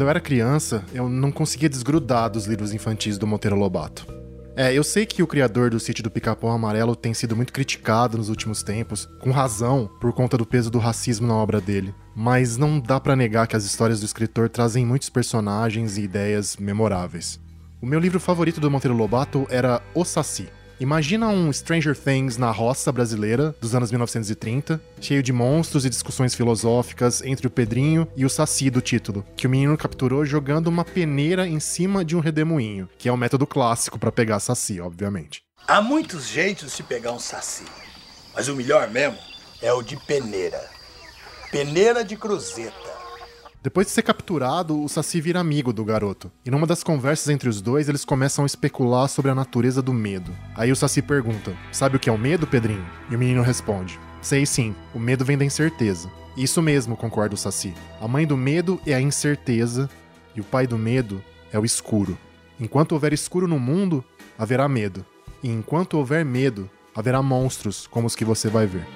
Quando eu era criança, eu não conseguia desgrudar dos livros infantis do Monteiro Lobato. É, eu sei que o criador do sítio do Pica-Pau Amarelo tem sido muito criticado nos últimos tempos, com razão, por conta do peso do racismo na obra dele. Mas não dá para negar que as histórias do escritor trazem muitos personagens e ideias memoráveis. O meu livro favorito do Monteiro Lobato era O Saci, Imagina um Stranger Things na roça brasileira dos anos 1930, cheio de monstros e discussões filosóficas entre o Pedrinho e o Saci do título, que o menino capturou jogando uma peneira em cima de um redemoinho, que é o método clássico para pegar Saci, obviamente. Há muitos jeitos de pegar um Saci, mas o melhor mesmo é o de peneira. Peneira de cruzeta. Depois de ser capturado, o Saci vira amigo do garoto. E numa das conversas entre os dois, eles começam a especular sobre a natureza do medo. Aí o Saci pergunta: Sabe o que é o medo, Pedrinho? E o menino responde: Sei sim, o medo vem da incerteza. Isso mesmo, concorda o Saci. A mãe do medo é a incerteza e o pai do medo é o escuro. Enquanto houver escuro no mundo, haverá medo. E enquanto houver medo, haverá monstros como os que você vai ver.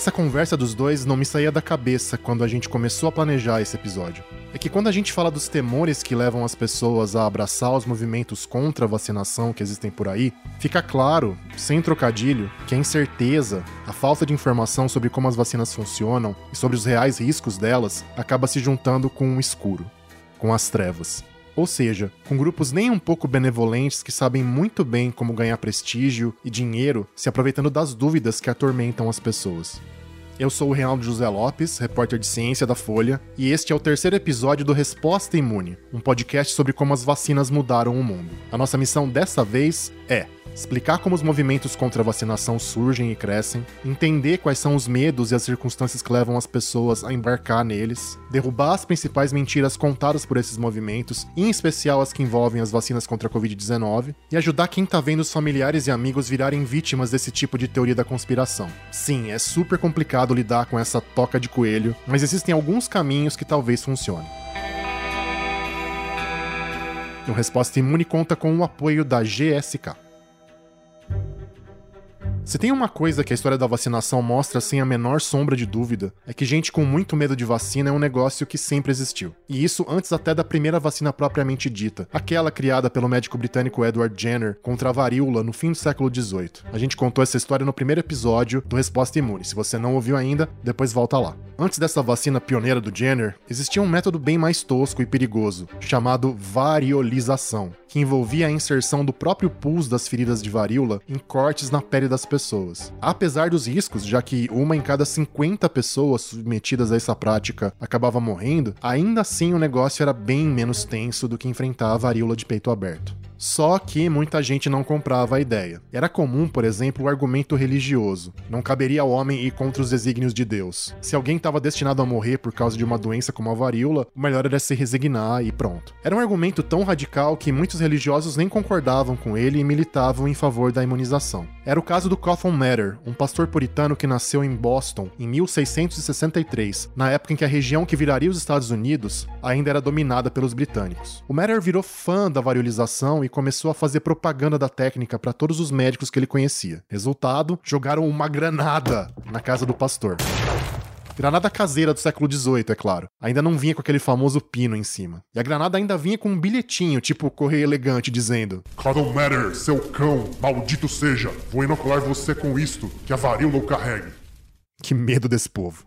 Essa conversa dos dois não me saía da cabeça quando a gente começou a planejar esse episódio. É que quando a gente fala dos temores que levam as pessoas a abraçar os movimentos contra a vacinação que existem por aí, fica claro, sem trocadilho, que a incerteza, a falta de informação sobre como as vacinas funcionam e sobre os reais riscos delas acaba se juntando com o escuro, com as trevas. Ou seja, com grupos nem um pouco benevolentes que sabem muito bem como ganhar prestígio e dinheiro se aproveitando das dúvidas que atormentam as pessoas. Eu sou o Reinaldo José Lopes, repórter de ciência da Folha, e este é o terceiro episódio do Resposta Imune, um podcast sobre como as vacinas mudaram o mundo. A nossa missão dessa vez é explicar como os movimentos contra a vacinação surgem e crescem, entender quais são os medos e as circunstâncias que levam as pessoas a embarcar neles, derrubar as principais mentiras contadas por esses movimentos, em especial as que envolvem as vacinas contra a Covid-19, e ajudar quem tá vendo os familiares e amigos virarem vítimas desse tipo de teoria da conspiração. Sim, é super complicado lidar com essa toca de coelho, mas existem alguns caminhos que talvez funcionem. O Resposta Imune conta com o apoio da GSK. Se tem uma coisa que a história da vacinação mostra sem a menor sombra de dúvida, é que gente com muito medo de vacina é um negócio que sempre existiu. E isso antes até da primeira vacina propriamente dita, aquela criada pelo médico britânico Edward Jenner contra a varíola no fim do século XVIII. A gente contou essa história no primeiro episódio do Resposta Imune. Se você não ouviu ainda, depois volta lá. Antes dessa vacina pioneira do Jenner, existia um método bem mais tosco e perigoso, chamado variolização, que envolvia a inserção do próprio pus das feridas de varíola em cortes na pele das pessoas. Apesar dos riscos, já que uma em cada 50 pessoas submetidas a essa prática acabava morrendo, ainda assim o negócio era bem menos tenso do que enfrentar a varíola de peito aberto. Só que muita gente não comprava a ideia. Era comum, por exemplo, o argumento religioso. Não caberia ao homem ir contra os desígnios de Deus. Se alguém estava destinado a morrer por causa de uma doença como a varíola, o melhor era se resignar e pronto. Era um argumento tão radical que muitos religiosos nem concordavam com ele e militavam em favor da imunização. Era o caso do Coffin Mather, um pastor puritano que nasceu em Boston em 1663, na época em que a região que viraria os Estados Unidos ainda era dominada pelos britânicos. O Mather virou fã da variolização e começou a fazer propaganda da técnica para todos os médicos que ele conhecia. Resultado, jogaram uma granada na casa do pastor. Granada caseira do século XVIII, é claro. Ainda não vinha com aquele famoso pino em cima. E a granada ainda vinha com um bilhetinho, tipo correio elegante, dizendo: Cuddle Matter, seu cão, maldito seja, vou inocular você com isto, que a varíola o carregue. Que medo desse povo.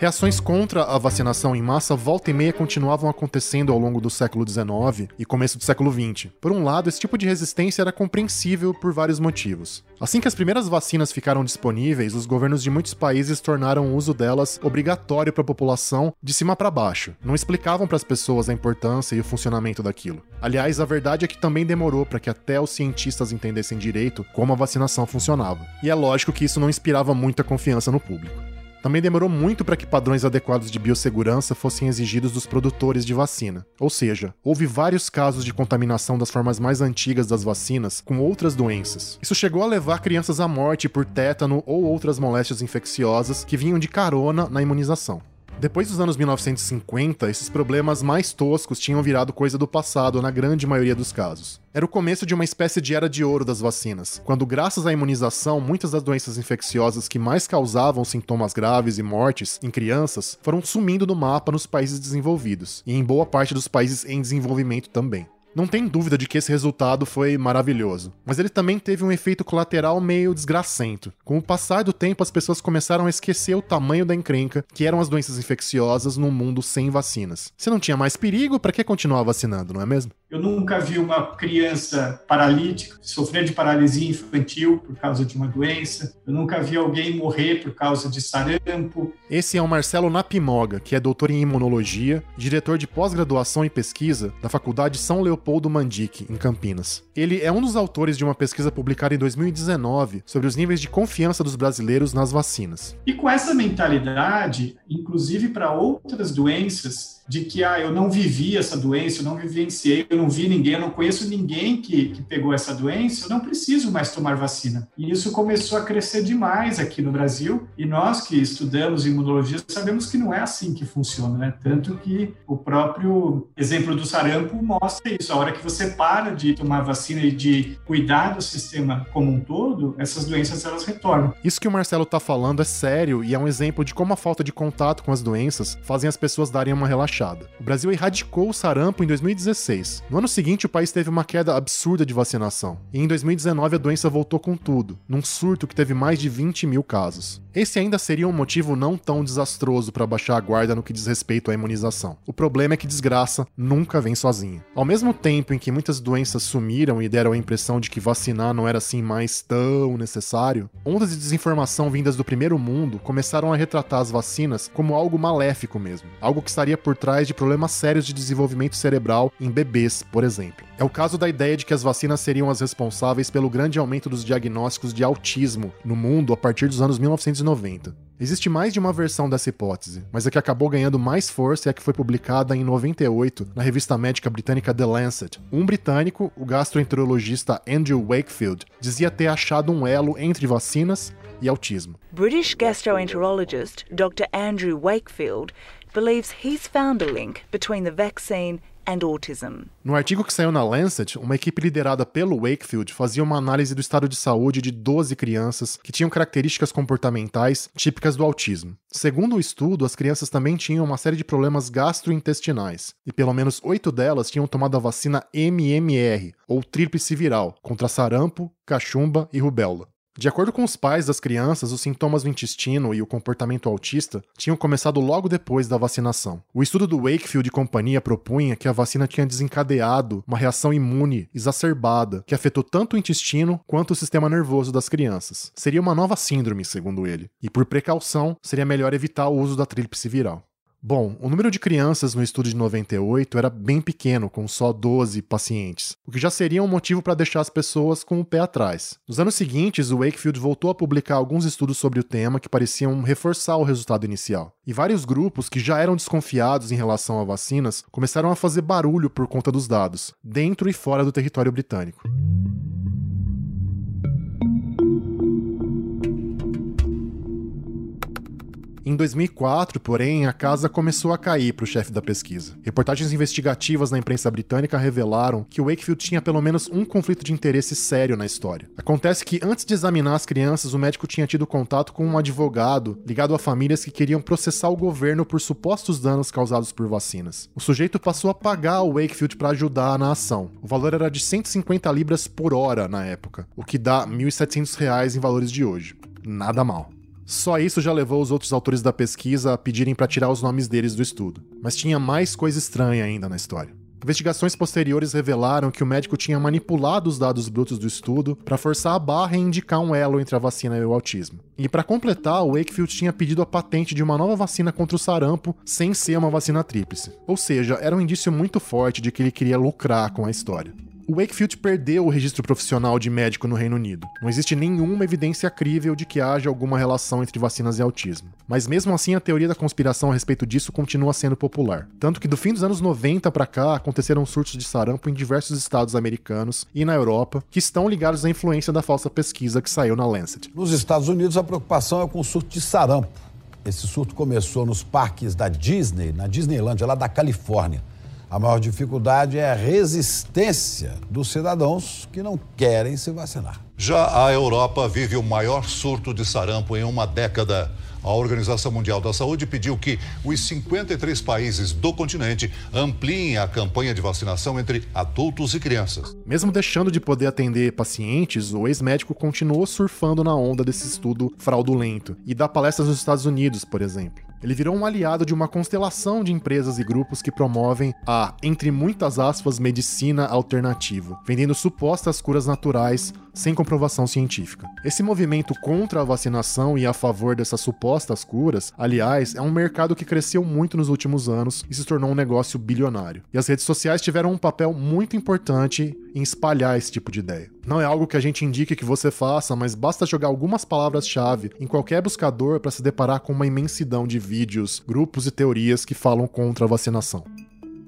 Reações contra a vacinação em massa volta e meia continuavam acontecendo ao longo do século XIX e começo do século XX. Por um lado, esse tipo de resistência era compreensível por vários motivos. Assim que as primeiras vacinas ficaram disponíveis, os governos de muitos países tornaram o uso delas obrigatório para a população de cima para baixo. Não explicavam para as pessoas a importância e o funcionamento daquilo. Aliás, a verdade é que também demorou para que até os cientistas entendessem direito como a vacinação funcionava. E é lógico que isso não inspirava muita confiança no público. Também demorou muito para que padrões adequados de biossegurança fossem exigidos dos produtores de vacina. Ou seja, houve vários casos de contaminação das formas mais antigas das vacinas com outras doenças. Isso chegou a levar crianças à morte por tétano ou outras moléstias infecciosas que vinham de carona na imunização. Depois dos anos 1950, esses problemas mais toscos tinham virado coisa do passado na grande maioria dos casos. Era o começo de uma espécie de era de ouro das vacinas, quando, graças à imunização, muitas das doenças infecciosas que mais causavam sintomas graves e mortes em crianças foram sumindo do mapa nos países desenvolvidos, e em boa parte dos países em desenvolvimento também. Não tem dúvida de que esse resultado foi maravilhoso, mas ele também teve um efeito colateral meio desgracento. Com o passar do tempo, as pessoas começaram a esquecer o tamanho da encrenca que eram as doenças infecciosas num mundo sem vacinas. Se não tinha mais perigo, para que continuar vacinando, não é mesmo? Eu nunca vi uma criança paralítica sofrer de paralisia infantil por causa de uma doença. Eu nunca vi alguém morrer por causa de sarampo. Esse é o Marcelo Napimoga, que é doutor em imunologia, diretor de pós-graduação e pesquisa da Faculdade São Leopoldo Mandique, em Campinas. Ele é um dos autores de uma pesquisa publicada em 2019 sobre os níveis de confiança dos brasileiros nas vacinas. E com essa mentalidade, inclusive para outras doenças, de que ah, eu não vivi essa doença, eu não vivenciei, eu não vi ninguém, eu não conheço ninguém que, que pegou essa doença, eu não preciso mais tomar vacina. E isso começou a crescer demais aqui no Brasil, e nós que estudamos imunologia sabemos que não é assim que funciona, né? Tanto que o próprio exemplo do sarampo mostra isso. A hora que você para de tomar vacina e de cuidar do sistema como um todo, essas doenças elas retornam. Isso que o Marcelo está falando é sério e é um exemplo de como a falta de contato com as doenças fazem as pessoas darem uma relaxada o Brasil erradicou o sarampo em 2016. No ano seguinte, o país teve uma queda absurda de vacinação. E em 2019, a doença voltou com tudo, num surto que teve mais de 20 mil casos. Esse ainda seria um motivo não tão desastroso para baixar a guarda no que diz respeito à imunização. O problema é que desgraça nunca vem sozinha. Ao mesmo tempo em que muitas doenças sumiram e deram a impressão de que vacinar não era assim mais tão necessário, ondas de desinformação vindas do primeiro mundo começaram a retratar as vacinas como algo maléfico mesmo, algo que estaria por trás de problemas sérios de desenvolvimento cerebral em bebês, por exemplo. É o caso da ideia de que as vacinas seriam as responsáveis pelo grande aumento dos diagnósticos de autismo no mundo a partir dos anos 1990. Existe mais de uma versão dessa hipótese, mas a que acabou ganhando mais força é a que foi publicada em 98 na revista médica britânica The Lancet. Um britânico, o gastroenterologista Andrew Wakefield, dizia ter achado um elo entre vacinas e autismo. British gastroenterologist Dr. Andrew Wakefield believes he's found a link between the vaccine and autism. No artigo que saiu na Lancet, uma equipe liderada pelo Wakefield fazia uma análise do estado de saúde de 12 crianças que tinham características comportamentais típicas do autismo. Segundo o estudo, as crianças também tinham uma série de problemas gastrointestinais, e pelo menos oito delas tinham tomado a vacina MMR, ou tríplice viral, contra sarampo, cachumba e rubéola. De acordo com os pais das crianças, os sintomas do intestino e o comportamento autista tinham começado logo depois da vacinação. O estudo do Wakefield e companhia propunha que a vacina tinha desencadeado uma reação imune exacerbada que afetou tanto o intestino quanto o sistema nervoso das crianças. Seria uma nova síndrome, segundo ele, e por precaução, seria melhor evitar o uso da tríplice viral. Bom, o número de crianças no estudo de 98 era bem pequeno, com só 12 pacientes, o que já seria um motivo para deixar as pessoas com o pé atrás. Nos anos seguintes, o Wakefield voltou a publicar alguns estudos sobre o tema que pareciam reforçar o resultado inicial. E vários grupos que já eram desconfiados em relação a vacinas começaram a fazer barulho por conta dos dados, dentro e fora do território britânico. Em 2004, porém, a casa começou a cair para o chefe da pesquisa. Reportagens investigativas na imprensa britânica revelaram que Wakefield tinha pelo menos um conflito de interesse sério na história. Acontece que antes de examinar as crianças, o médico tinha tido contato com um advogado ligado a famílias que queriam processar o governo por supostos danos causados por vacinas. O sujeito passou a pagar o Wakefield para ajudar na ação. O valor era de 150 libras por hora na época, o que dá 1.700 reais em valores de hoje. Nada mal. Só isso já levou os outros autores da pesquisa a pedirem para tirar os nomes deles do estudo. Mas tinha mais coisa estranha ainda na história. Investigações posteriores revelaram que o médico tinha manipulado os dados brutos do estudo para forçar a barra e indicar um elo entre a vacina e o autismo. E para completar, o Wakefield tinha pedido a patente de uma nova vacina contra o sarampo sem ser uma vacina tríplice. Ou seja, era um indício muito forte de que ele queria lucrar com a história. O Wakefield perdeu o registro profissional de médico no Reino Unido. Não existe nenhuma evidência crível de que haja alguma relação entre vacinas e autismo. Mas mesmo assim, a teoria da conspiração a respeito disso continua sendo popular. Tanto que do fim dos anos 90 para cá, aconteceram surtos de sarampo em diversos estados americanos e na Europa, que estão ligados à influência da falsa pesquisa que saiu na Lancet. Nos Estados Unidos, a preocupação é com o surto de sarampo. Esse surto começou nos parques da Disney, na Disneylandia, lá da Califórnia. A maior dificuldade é a resistência dos cidadãos que não querem se vacinar. Já a Europa vive o maior surto de sarampo em uma década. A Organização Mundial da Saúde pediu que os 53 países do continente ampliem a campanha de vacinação entre adultos e crianças. Mesmo deixando de poder atender pacientes, o ex-médico continuou surfando na onda desse estudo fraudulento e dá palestras nos Estados Unidos, por exemplo. Ele virou um aliado de uma constelação de empresas e grupos que promovem a, entre muitas aspas, medicina alternativa, vendendo supostas curas naturais sem comprovação científica. Esse movimento contra a vacinação e a favor dessas supostas curas, aliás, é um mercado que cresceu muito nos últimos anos e se tornou um negócio bilionário. E as redes sociais tiveram um papel muito importante em espalhar esse tipo de ideia. Não é algo que a gente indique que você faça, mas basta jogar algumas palavras-chave em qualquer buscador para se deparar com uma imensidão de vídeos, grupos e teorias que falam contra a vacinação.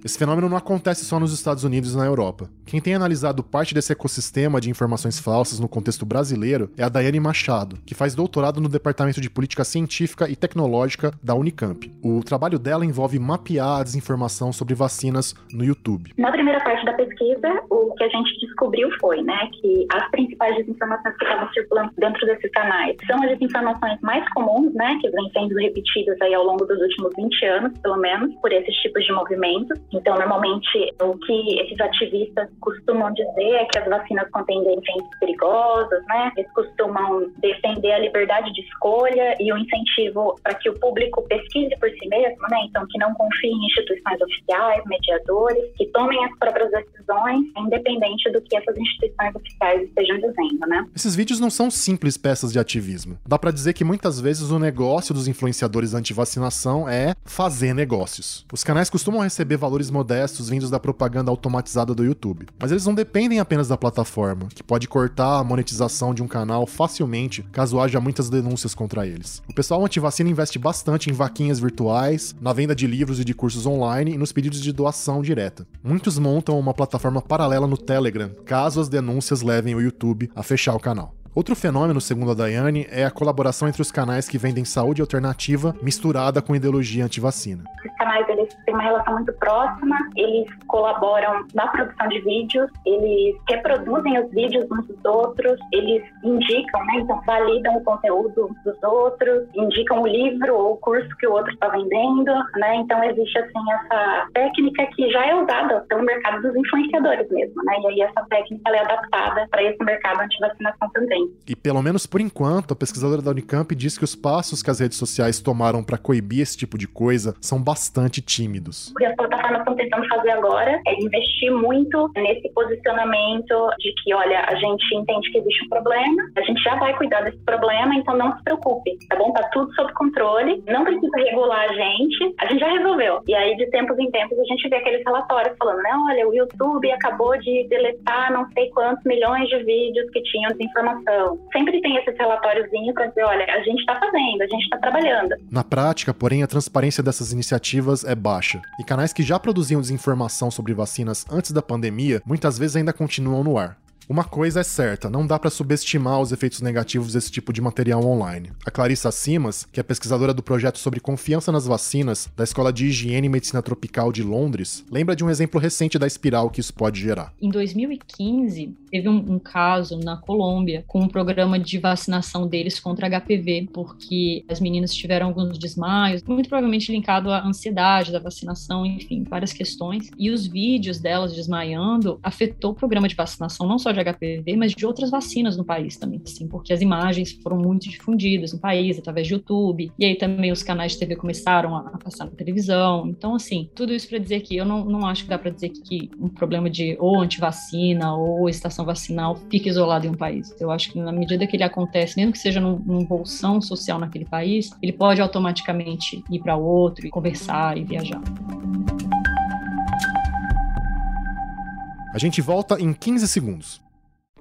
Esse fenômeno não acontece só nos Estados Unidos e na Europa. Quem tem analisado parte desse ecossistema de informações falsas no contexto brasileiro é a Daiane Machado, que faz doutorado no Departamento de Política Científica e Tecnológica da Unicamp. O trabalho dela envolve mapear a desinformação sobre vacinas no YouTube. Na primeira parte da pesquisa, o que a gente descobriu foi né, que as principais desinformações que estavam circulando dentro desses canais são as desinformações mais comuns, né, que vêm sendo repetidas aí ao longo dos últimos 20 anos, pelo menos, por esses tipos de movimentos. Então, normalmente, o que esses ativistas costumam dizer é que as vacinas contêm agentes perigosos, né? Eles costumam defender a liberdade de escolha e o incentivo para que o público pesquise por si mesmo, né? Então, que não confie em instituições oficiais, mediadores, que tomem as próprias decisões, independente do que essas instituições oficiais estejam dizendo, né? Esses vídeos não são simples peças de ativismo. Dá para dizer que muitas vezes o negócio dos influenciadores anti-vacinação é fazer negócios. Os canais costumam receber valores modestos vindos da propaganda automatizada do YouTube. Mas eles não dependem apenas da plataforma, que pode cortar a monetização de um canal facilmente caso haja muitas denúncias contra eles. O pessoal antivacina investe bastante em vaquinhas virtuais, na venda de livros e de cursos online e nos pedidos de doação direta. Muitos montam uma plataforma paralela no Telegram, caso as denúncias levem o YouTube a fechar o canal. Outro fenômeno, segundo a Daiane, é a colaboração entre os canais que vendem saúde alternativa misturada com ideologia antivacina. Os canais eles têm uma relação muito próxima, eles colaboram na produção de vídeos, eles reproduzem os vídeos uns dos outros, eles indicam, né, então validam o conteúdo dos outros, indicam o livro ou o curso que o outro está vendendo, né, então existe assim essa técnica que já é usada pelo mercado dos influenciadores mesmo, né, e aí essa técnica é adaptada para esse mercado antivacinação também. E pelo menos por enquanto, a pesquisadora da Unicamp diz que os passos que as redes sociais tomaram para coibir esse tipo de coisa são bastante tímidos. O que as plataformas estão tentando fazer agora é investir muito nesse posicionamento de que, olha, a gente entende que existe um problema, a gente já vai cuidar desse problema, então não se preocupe, tá bom? Tá tudo sob controle, não precisa regular a gente, a gente já resolveu. E aí, de tempos em tempos, a gente vê aqueles relatórios falando, né? Olha, o YouTube acabou de deletar não sei quantos milhões de vídeos que tinham desinformação então, sempre tem esse relatóriozinho para dizer, olha, a gente está fazendo, a gente está trabalhando. Na prática, porém, a transparência dessas iniciativas é baixa. E canais que já produziam desinformação sobre vacinas antes da pandemia, muitas vezes ainda continuam no ar. Uma coisa é certa, não dá para subestimar os efeitos negativos desse tipo de material online. A Clarissa Simas, que é pesquisadora do projeto sobre confiança nas vacinas da Escola de Higiene e Medicina Tropical de Londres, lembra de um exemplo recente da espiral que isso pode gerar. Em 2015, teve um, um caso na Colômbia com um programa de vacinação deles contra HPV, porque as meninas tiveram alguns desmaios, muito provavelmente linkado à ansiedade da vacinação, enfim, várias questões. E os vídeos delas desmaiando afetou o programa de vacinação não só de HPV, mas de outras vacinas no país também, assim, porque as imagens foram muito difundidas no país, através de YouTube, e aí também os canais de TV começaram a, passar na televisão. Então, assim, tudo isso para dizer que eu não, não acho que dá para dizer que, um problema de ou antivacina ou estação vacinal fica isolado em um país. Eu acho que na medida que ele acontece, mesmo que seja num, num bolsão social naquele país, ele pode automaticamente ir para outro e conversar e viajar. A gente volta em 15 segundos.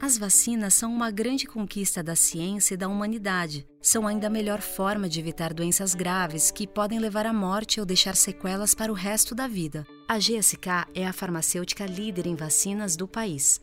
As vacinas são uma grande conquista da ciência e da humanidade. São ainda a melhor forma de evitar doenças graves que podem levar à morte ou deixar sequelas para o resto da vida. A GSK é a farmacêutica líder em vacinas do país.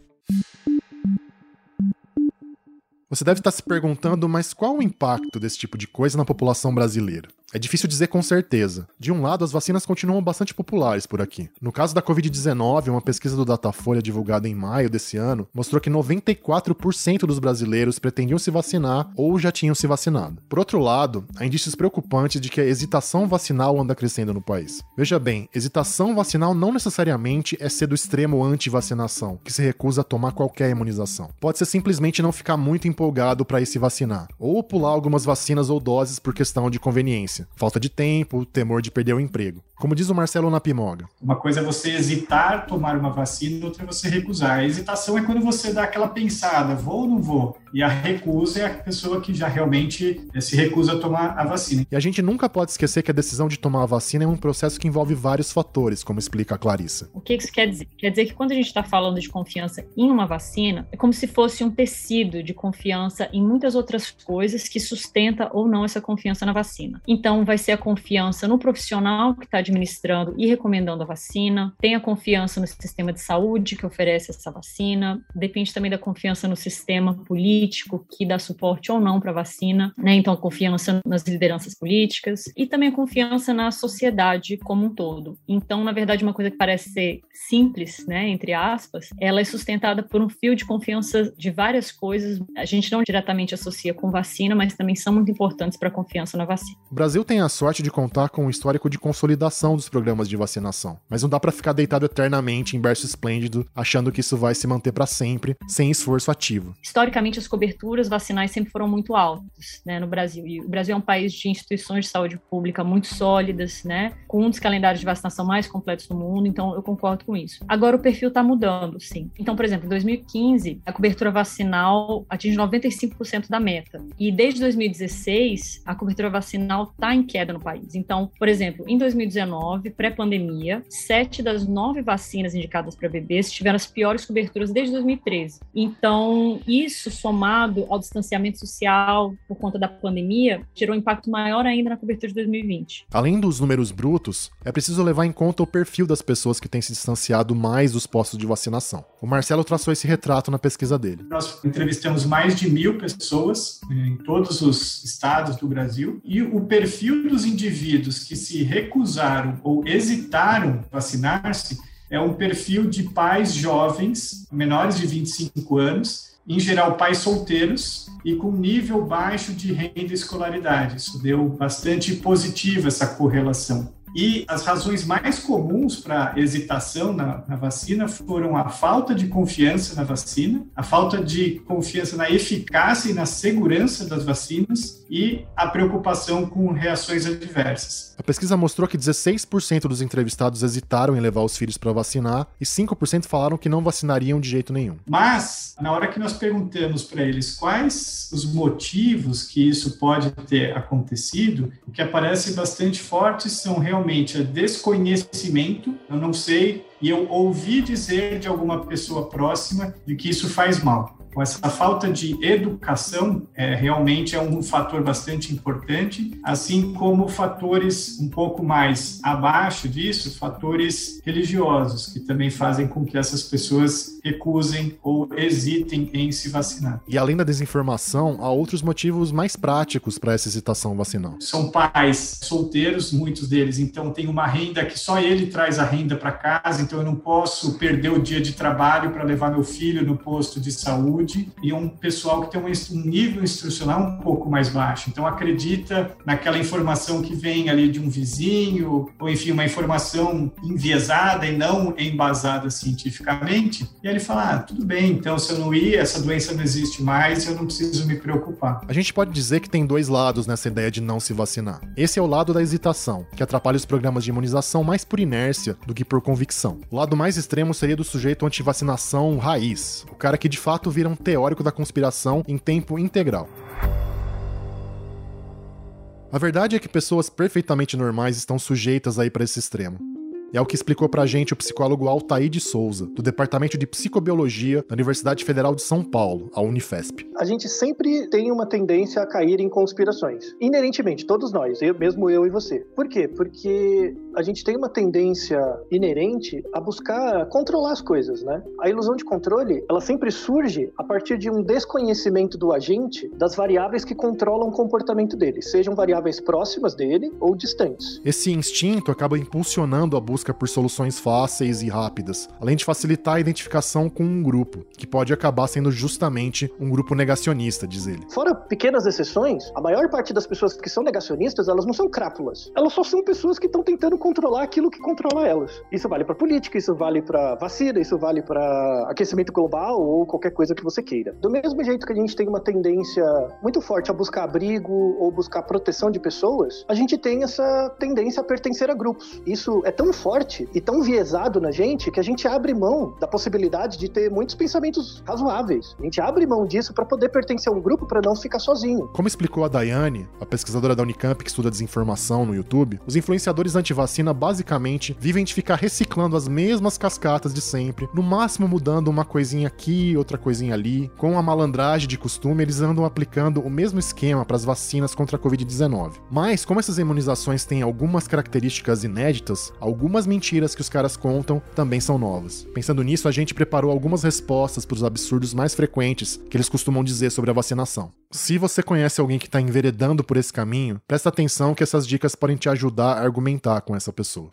Você deve estar se perguntando, mas qual o impacto desse tipo de coisa na população brasileira? É difícil dizer com certeza. De um lado, as vacinas continuam bastante populares por aqui. No caso da Covid-19, uma pesquisa do Datafolha divulgada em maio desse ano mostrou que 94% dos brasileiros pretendiam se vacinar ou já tinham se vacinado. Por outro lado, há indícios preocupantes de que a hesitação vacinal anda crescendo no país. Veja bem, hesitação vacinal não necessariamente é ser do extremo anti-vacinação, que se recusa a tomar qualquer imunização. Pode ser simplesmente não ficar muito empolgado para ir se vacinar, ou pular algumas vacinas ou doses por questão de conveniência falta de tempo, temor de perder o emprego. Como diz o Marcelo Napimoga. Uma coisa é você hesitar tomar uma vacina, outra é você recusar. A hesitação é quando você dá aquela pensada, vou ou não vou? E a recusa é a pessoa que já realmente eh, se recusa a tomar a vacina. E a gente nunca pode esquecer que a decisão de tomar a vacina é um processo que envolve vários fatores, como explica a Clarissa. O que isso quer dizer? Quer dizer que quando a gente está falando de confiança em uma vacina, é como se fosse um tecido de confiança em muitas outras coisas que sustenta ou não essa confiança na vacina. Então, vai ser a confiança no profissional que está administrando e recomendando a vacina, tem a confiança no sistema de saúde que oferece essa vacina, depende também da confiança no sistema político que dá suporte ou não para a vacina, né? Então, a confiança nas lideranças políticas e também a confiança na sociedade como um todo. Então, na verdade, uma coisa que parece ser simples, né, entre aspas, ela é sustentada por um fio de confiança de várias coisas. A gente não diretamente associa com vacina, mas também são muito importantes para a confiança na vacina. O Brasil tem a sorte de contar com um histórico de consolidação dos programas de vacinação. Mas não dá para ficar deitado eternamente em berço esplêndido, achando que isso vai se manter para sempre, sem esforço ativo. Historicamente, as coberturas vacinais sempre foram muito altas né, no Brasil. E o Brasil é um país de instituições de saúde pública muito sólidas, né, com um dos calendários de vacinação mais completos do mundo, então eu concordo com isso. Agora, o perfil está mudando, sim. Então, por exemplo, em 2015, a cobertura vacinal atinge 95% da meta. E desde 2016, a cobertura vacinal está em queda no país. Então, por exemplo, em 2019, pré-pandemia, sete das nove vacinas indicadas para bebês tiveram as piores coberturas desde 2013. Então, isso somado ao distanciamento social por conta da pandemia, gerou um impacto maior ainda na cobertura de 2020. Além dos números brutos, é preciso levar em conta o perfil das pessoas que têm se distanciado mais dos postos de vacinação. O Marcelo traçou esse retrato na pesquisa dele. Nós entrevistamos mais de mil pessoas né, em todos os estados do Brasil e o perfil dos indivíduos que se recusaram recusaram ou hesitaram vacinar-se é um perfil de pais jovens, menores de 25 anos, em geral pais solteiros e com nível baixo de renda e escolaridade. Isso deu bastante positiva essa correlação. E as razões mais comuns para hesitação na, na, vacina foram a falta de confiança na vacina, a falta de confiança na eficácia e na segurança das vacinas e a preocupação com reações adversas. A pesquisa mostrou que 16% dos entrevistados hesitaram em levar os filhos para vacinar e 5% falaram que não vacinariam de jeito nenhum. Mas, na hora que nós perguntamos para eles quais os motivos que isso pode ter acontecido, o que aparece bastante forte são realmente o desconhecimento, eu não sei, e eu ouvi dizer de alguma pessoa próxima de que isso faz mal essa falta de educação é, realmente é um fator bastante importante, assim como fatores um pouco mais abaixo disso, fatores religiosos, que também fazem com que essas pessoas recusem ou hesitem em se vacinar. E além da desinformação, há outros motivos mais práticos para essa hesitação vacinal. São pais solteiros, muitos deles, então tem uma renda que só ele traz a renda para casa, então eu não posso perder o dia de trabalho para levar meu filho no posto de saúde saúde e um pessoal que tem um nível instrucional um pouco mais baixo. Então, acredita naquela informação que vem ali de um vizinho, ou enfim, uma informação enviesada e não embasada cientificamente. E aí ele fala: ah, tudo bem, então se eu não ir, essa doença não existe mais, eu não preciso me preocupar. A gente pode dizer que tem dois lados nessa ideia de não se vacinar. Esse é o lado da hesitação, que atrapalha os programas de imunização mais por inércia do que por convicção. O lado mais extremo seria do sujeito anti-vacinação raiz, o cara que de fato vira um teórico da conspiração em tempo integral. A verdade é que pessoas perfeitamente normais estão sujeitas a ir para esse extremo. É o que explicou pra gente o psicólogo Altair de Souza, do Departamento de Psicobiologia da Universidade Federal de São Paulo, a Unifesp. A gente sempre tem uma tendência a cair em conspirações. Inerentemente, todos nós, eu, mesmo eu e você. Por quê? Porque a gente tem uma tendência inerente a buscar controlar as coisas, né? A ilusão de controle, ela sempre surge a partir de um desconhecimento do agente das variáveis que controlam o comportamento dele, sejam variáveis próximas dele ou distantes. Esse instinto acaba impulsionando a busca por soluções fáceis e rápidas, além de facilitar a identificação com um grupo, que pode acabar sendo justamente um grupo negacionista, diz ele. Fora pequenas exceções, a maior parte das pessoas que são negacionistas, elas não são crápulas. Elas só são pessoas que estão tentando controlar aquilo que controla elas. Isso vale para política, isso vale para vacina, isso vale para aquecimento global ou qualquer coisa que você queira. Do mesmo jeito que a gente tem uma tendência muito forte a buscar abrigo ou buscar proteção de pessoas, a gente tem essa tendência a pertencer a grupos. Isso é tão forte e tão viesado na gente que a gente abre mão da possibilidade de ter muitos pensamentos razoáveis. A gente abre mão disso para poder pertencer a um grupo para não ficar sozinho. Como explicou a Daiane, a pesquisadora da Unicamp que estuda desinformação no YouTube, os influenciadores anti-vacina basicamente vivem de ficar reciclando as mesmas cascatas de sempre, no máximo mudando uma coisinha aqui, outra coisinha ali. Com a malandragem de costume, eles andam aplicando o mesmo esquema para as vacinas contra a Covid-19. Mas, como essas imunizações têm algumas características inéditas, algumas mentiras que os caras contam também são novas. Pensando nisso, a gente preparou algumas respostas para os absurdos mais frequentes que eles costumam dizer sobre a vacinação. Se você conhece alguém que está enveredando por esse caminho, presta atenção que essas dicas podem te ajudar a argumentar com essa pessoa.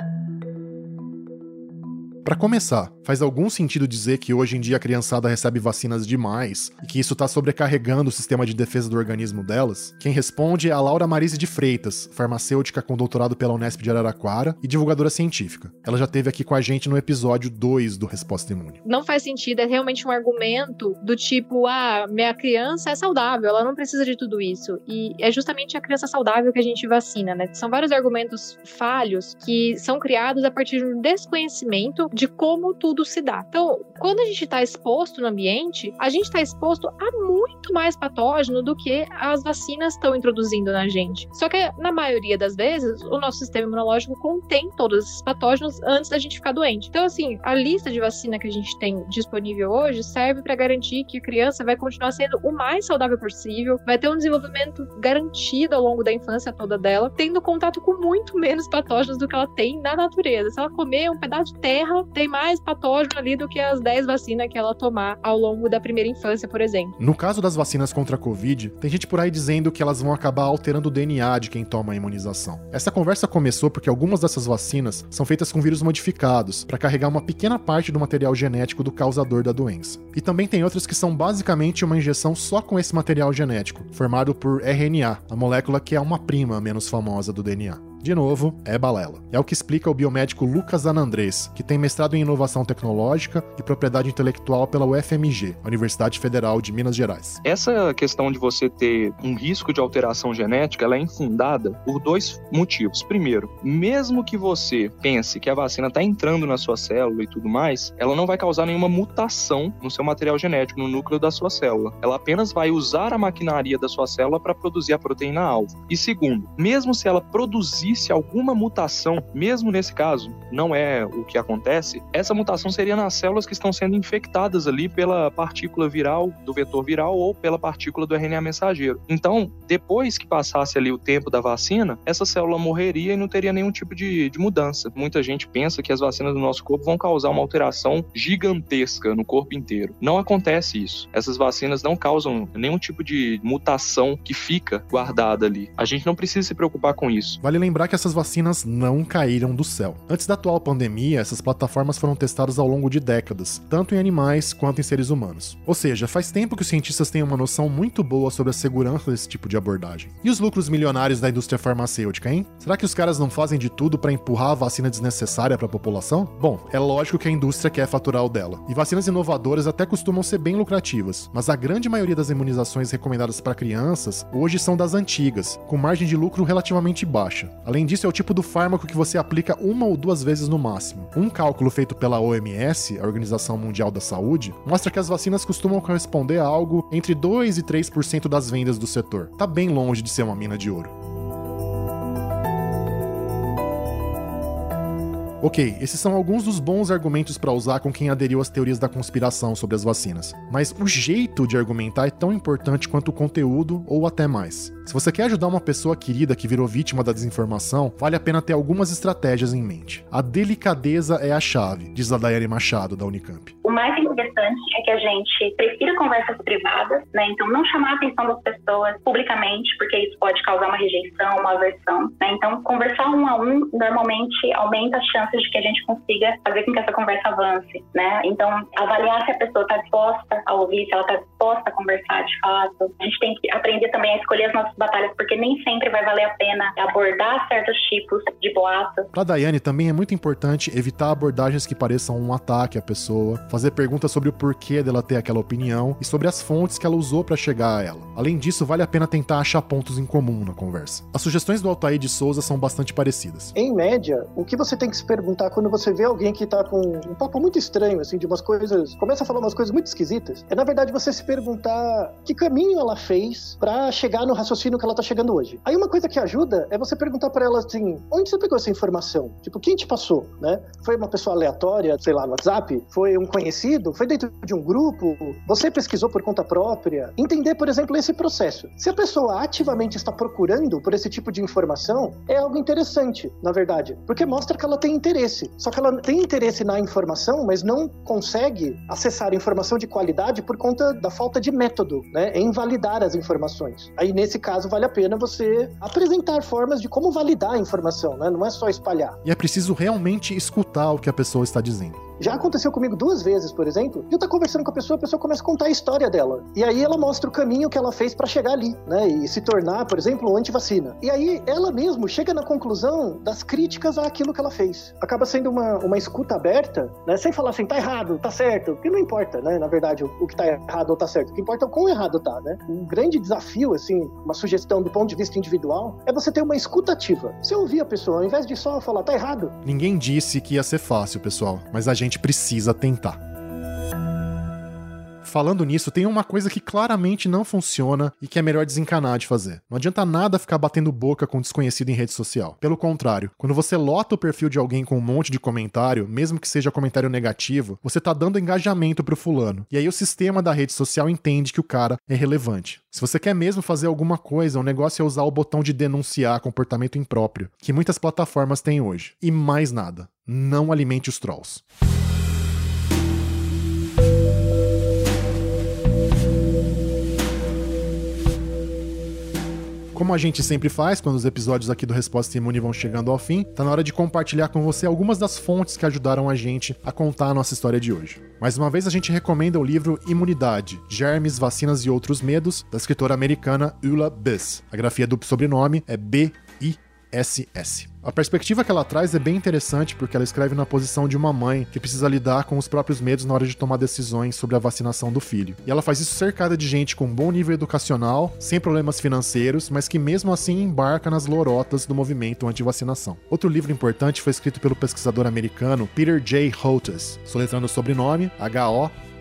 Para começar, faz algum sentido dizer que hoje em dia a criançada recebe vacinas demais e que isso está sobrecarregando o sistema de defesa do organismo delas? Quem responde é a Laura Marise de Freitas, farmacêutica com doutorado pela Unesp de Araraquara e divulgadora científica. Ela já esteve aqui com a gente no episódio 2 do Resposta Imune. Não faz sentido, é realmente um argumento do tipo, ah, minha criança é saudável, ela não precisa de tudo isso. E é justamente a criança saudável que a gente vacina, né? São vários argumentos falhos que são criados a partir de um desconhecimento de como tudo se dá. Então, quando a gente está exposto no ambiente, a gente está exposto a muito mais patógeno do que as vacinas estão introduzindo na gente. Só que, na maioria das vezes, o nosso sistema imunológico contém todos esses patógenos antes da gente ficar doente. Então, assim, a lista de vacina que a gente tem disponível hoje serve para garantir que a criança vai continuar sendo o mais saudável possível, vai ter um desenvolvimento garantido ao longo da infância toda dela, tendo contato com muito menos patógenos do que ela tem na natureza. Se ela comer um pedaço de terra, tem mais patógeno ali do que as 10 vacinas que ela tomar ao longo da primeira infância, por exemplo. No caso das vacinas contra a Covid, tem gente por aí dizendo que elas vão acabar alterando o DNA de quem toma a imunização. Essa conversa começou porque algumas dessas vacinas são feitas com vírus modificados para carregar uma pequena parte do material genético do causador da doença. E também tem outras que são basicamente uma injeção só com esse material genético, formado por RNA, a molécula que é uma prima menos famosa do DNA. De novo, é balela. É o que explica o biomédico Lucas Anandrés, que tem mestrado em inovação tecnológica e propriedade intelectual pela UFMG, Universidade Federal de Minas Gerais. Essa questão de você ter um risco de alteração genética, ela é infundada por dois motivos. Primeiro, mesmo que você pense que a vacina está entrando na sua célula e tudo mais, ela não vai causar nenhuma mutação no seu material genético, no núcleo da sua célula. Ela apenas vai usar a maquinaria da sua célula para produzir a proteína alvo. E segundo, mesmo se ela produzir existisse alguma mutação, mesmo nesse caso, não é o que acontece, essa mutação seria nas células que estão sendo infectadas ali pela partícula viral do vetor viral ou pela partícula do RNA mensageiro. Então, depois que passasse ali o tempo da vacina, essa célula morreria e não teria nenhum tipo de, de mudança. Muita gente pensa que as vacinas do nosso corpo vão causar uma alteração gigantesca no corpo inteiro. Não acontece isso. Essas vacinas não causam nenhum tipo de mutação que fica guardada ali. A gente não precisa se preocupar com isso. Vale lembrar que essas vacinas não caíram do céu. Antes da atual pandemia, essas plataformas foram testadas ao longo de décadas, tanto em animais quanto em seres humanos. Ou seja, faz tempo que os cientistas têm uma noção muito boa sobre a segurança desse tipo de abordagem. E os lucros milionários da indústria farmacêutica, hein? Será que os caras não fazem de tudo para empurrar a vacina desnecessária para a população? Bom, é lógico que a indústria quer faturar o dela. E vacinas inovadoras até costumam ser bem lucrativas, mas a grande maioria das imunizações recomendadas para crianças hoje são das antigas, com margem de lucro relativamente baixa. Além disso, é o tipo do fármaco que você aplica uma ou duas vezes no máximo. Um cálculo feito pela OMS, a Organização Mundial da Saúde, mostra que as vacinas costumam corresponder a algo entre 2 e 3% das vendas do setor. Tá bem longe de ser uma mina de ouro. Ok, esses são alguns dos bons argumentos para usar com quem aderiu às teorias da conspiração sobre as vacinas. Mas o jeito de argumentar é tão importante quanto o conteúdo ou até mais. Se você quer ajudar uma pessoa querida que virou vítima da desinformação, vale a pena ter algumas estratégias em mente. A delicadeza é a chave, diz a Daiane Machado, da Unicamp. O mais interessante é que a gente prefira conversas privadas, né? Então, não chamar a atenção das pessoas publicamente, porque isso pode causar uma rejeição, uma aversão. Né? Então, conversar um a um normalmente aumenta as chances de que a gente consiga fazer com que essa conversa avance, né? Então, avaliar se a pessoa está disposta a ouvir, se ela está disposta a conversar de fato. A gente tem que aprender também a escolher as nossas batalhas, porque nem sempre vai valer a pena abordar certos tipos de boatos. Para Daiane também é muito importante evitar abordagens que pareçam um ataque à pessoa, fazer perguntas sobre o porquê dela ter aquela opinião e sobre as fontes que ela usou para chegar a ela. Além disso, vale a pena tentar achar pontos em comum na conversa. As sugestões do Altair de Souza são bastante parecidas. Em média, o que você tem que se perguntar quando você vê alguém que tá com um papo muito estranho, assim, de umas coisas, começa a falar umas coisas muito esquisitas, é na verdade você se perguntar que caminho ela fez para chegar no raciocínio que ela tá chegando hoje. Aí uma coisa que ajuda é você perguntar para ela assim: onde você pegou essa informação? Tipo, quem te passou, né? Foi uma pessoa aleatória, sei lá, no WhatsApp? Foi um conhecido? Foi dentro de um grupo? Você pesquisou por conta própria? Entender, por exemplo, esse processo. Se a pessoa ativamente está procurando por esse tipo de informação, é algo interessante, na verdade, porque mostra que ela tem interesse. Só que ela tem interesse na informação, mas não consegue acessar informação de qualidade por conta da falta de método, né? Em validar as informações. Aí, nesse caso, vale a pena você apresentar formas de como validar a informação, né? Não é só espalhar. E é preciso realmente escutar o que a pessoa está dizendo. Já aconteceu comigo duas vezes, por exemplo, eu tô conversando com a pessoa, a pessoa começa a contar a história dela. E aí ela mostra o caminho que ela fez para chegar ali, né? E se tornar, por exemplo, um antivacina. E aí ela mesmo chega na conclusão das críticas àquilo que ela fez. Acaba sendo uma, uma escuta aberta, né? Sem falar assim, tá errado, tá certo. Porque não importa, né? Na verdade, o, o que tá errado ou tá certo. O que importa é o quão errado tá, né? Um grande desafio, assim, uma sugestão do ponto de vista individual, é você ter uma escuta ativa. Você ouvir a pessoa, ao invés de só falar, tá errado. Ninguém disse que ia ser fácil, pessoal, mas a gente precisa tentar. Falando nisso, tem uma coisa que claramente não funciona e que é melhor desencanar de fazer. Não adianta nada ficar batendo boca com desconhecido em rede social. Pelo contrário, quando você lota o perfil de alguém com um monte de comentário, mesmo que seja comentário negativo, você tá dando engajamento pro fulano. E aí o sistema da rede social entende que o cara é relevante. Se você quer mesmo fazer alguma coisa, o negócio é usar o botão de denunciar comportamento impróprio, que muitas plataformas têm hoje. E mais nada. Não alimente os trolls. Como a gente sempre faz quando os episódios aqui do Resposta Imune vão chegando ao fim, tá na hora de compartilhar com você algumas das fontes que ajudaram a gente a contar a nossa história de hoje. Mais uma vez, a gente recomenda o livro Imunidade: Germes, Vacinas e Outros Medos, da escritora americana Ulla Biss. A grafia do sobrenome é B-I-S-S. A perspectiva que ela traz é bem interessante porque ela escreve na posição de uma mãe que precisa lidar com os próprios medos na hora de tomar decisões sobre a vacinação do filho. E ela faz isso cercada de gente com bom nível educacional, sem problemas financeiros, mas que mesmo assim embarca nas lorotas do movimento anti-vacinação. Outro livro importante foi escrito pelo pesquisador americano Peter J. Hotez, soletrando o sobrenome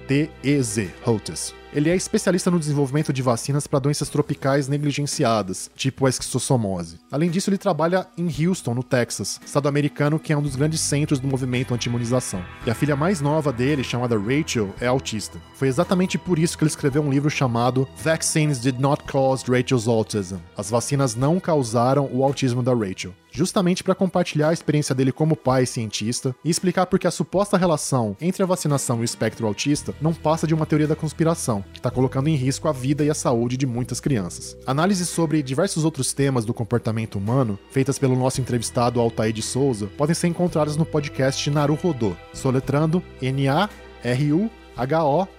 H-O-T-E-Z, Hotez. Ele é especialista no desenvolvimento de vacinas para doenças tropicais negligenciadas, tipo a esquistossomose. Além disso, ele trabalha em Houston, no Texas, estado americano que é um dos grandes centros do movimento anti-imunização. E a filha mais nova dele, chamada Rachel, é autista. Foi exatamente por isso que ele escreveu um livro chamado Vaccines Did Not Cause Rachel's Autism. As vacinas não causaram o autismo da Rachel justamente para compartilhar a experiência dele como pai cientista e explicar por que a suposta relação entre a vacinação e o espectro autista não passa de uma teoria da conspiração, que está colocando em risco a vida e a saúde de muitas crianças. Análises sobre diversos outros temas do comportamento humano, feitas pelo nosso entrevistado Altair de Souza, podem ser encontradas no podcast Naru Rodô, soletrando N-A-R-U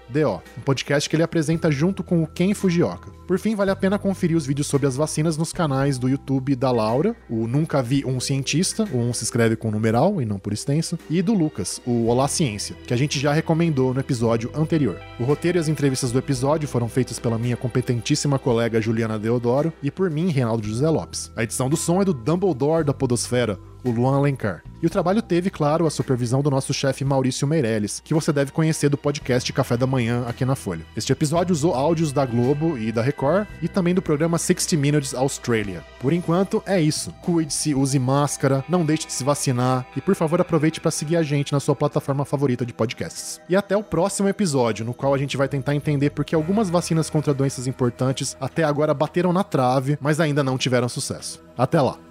H-O-D-O, um podcast que ele apresenta junto com o Ken Fujioka. Por fim, vale a pena conferir os vídeos sobre as vacinas nos canais do YouTube da Laura, o Nunca Vi um Cientista, o um se escreve com numeral e não por extenso, e do Lucas, o Olá Ciência, que a gente já recomendou no episódio anterior. O roteiro e as entrevistas do episódio foram feitos pela minha competentíssima colega Juliana Deodoro e por mim, Reinaldo José Lopes. A edição do som é do Dumbledore da Podosfera, o Luan Alencar. E o trabalho teve, claro, a supervisão do nosso chefe Maurício Meirelles, que você deve conhecer do podcast Café da Manhã aqui na Folha. Este episódio usou áudios da Globo e da Record e também do programa 60 Minutes Australia. Por enquanto, é isso. Cuide-se, use máscara, não deixe de se vacinar e, por favor, aproveite para seguir a gente na sua plataforma favorita de podcasts. E até o próximo episódio, no qual a gente vai tentar entender por que algumas vacinas contra doenças importantes até agora bateram na trave, mas ainda não tiveram sucesso. Até lá!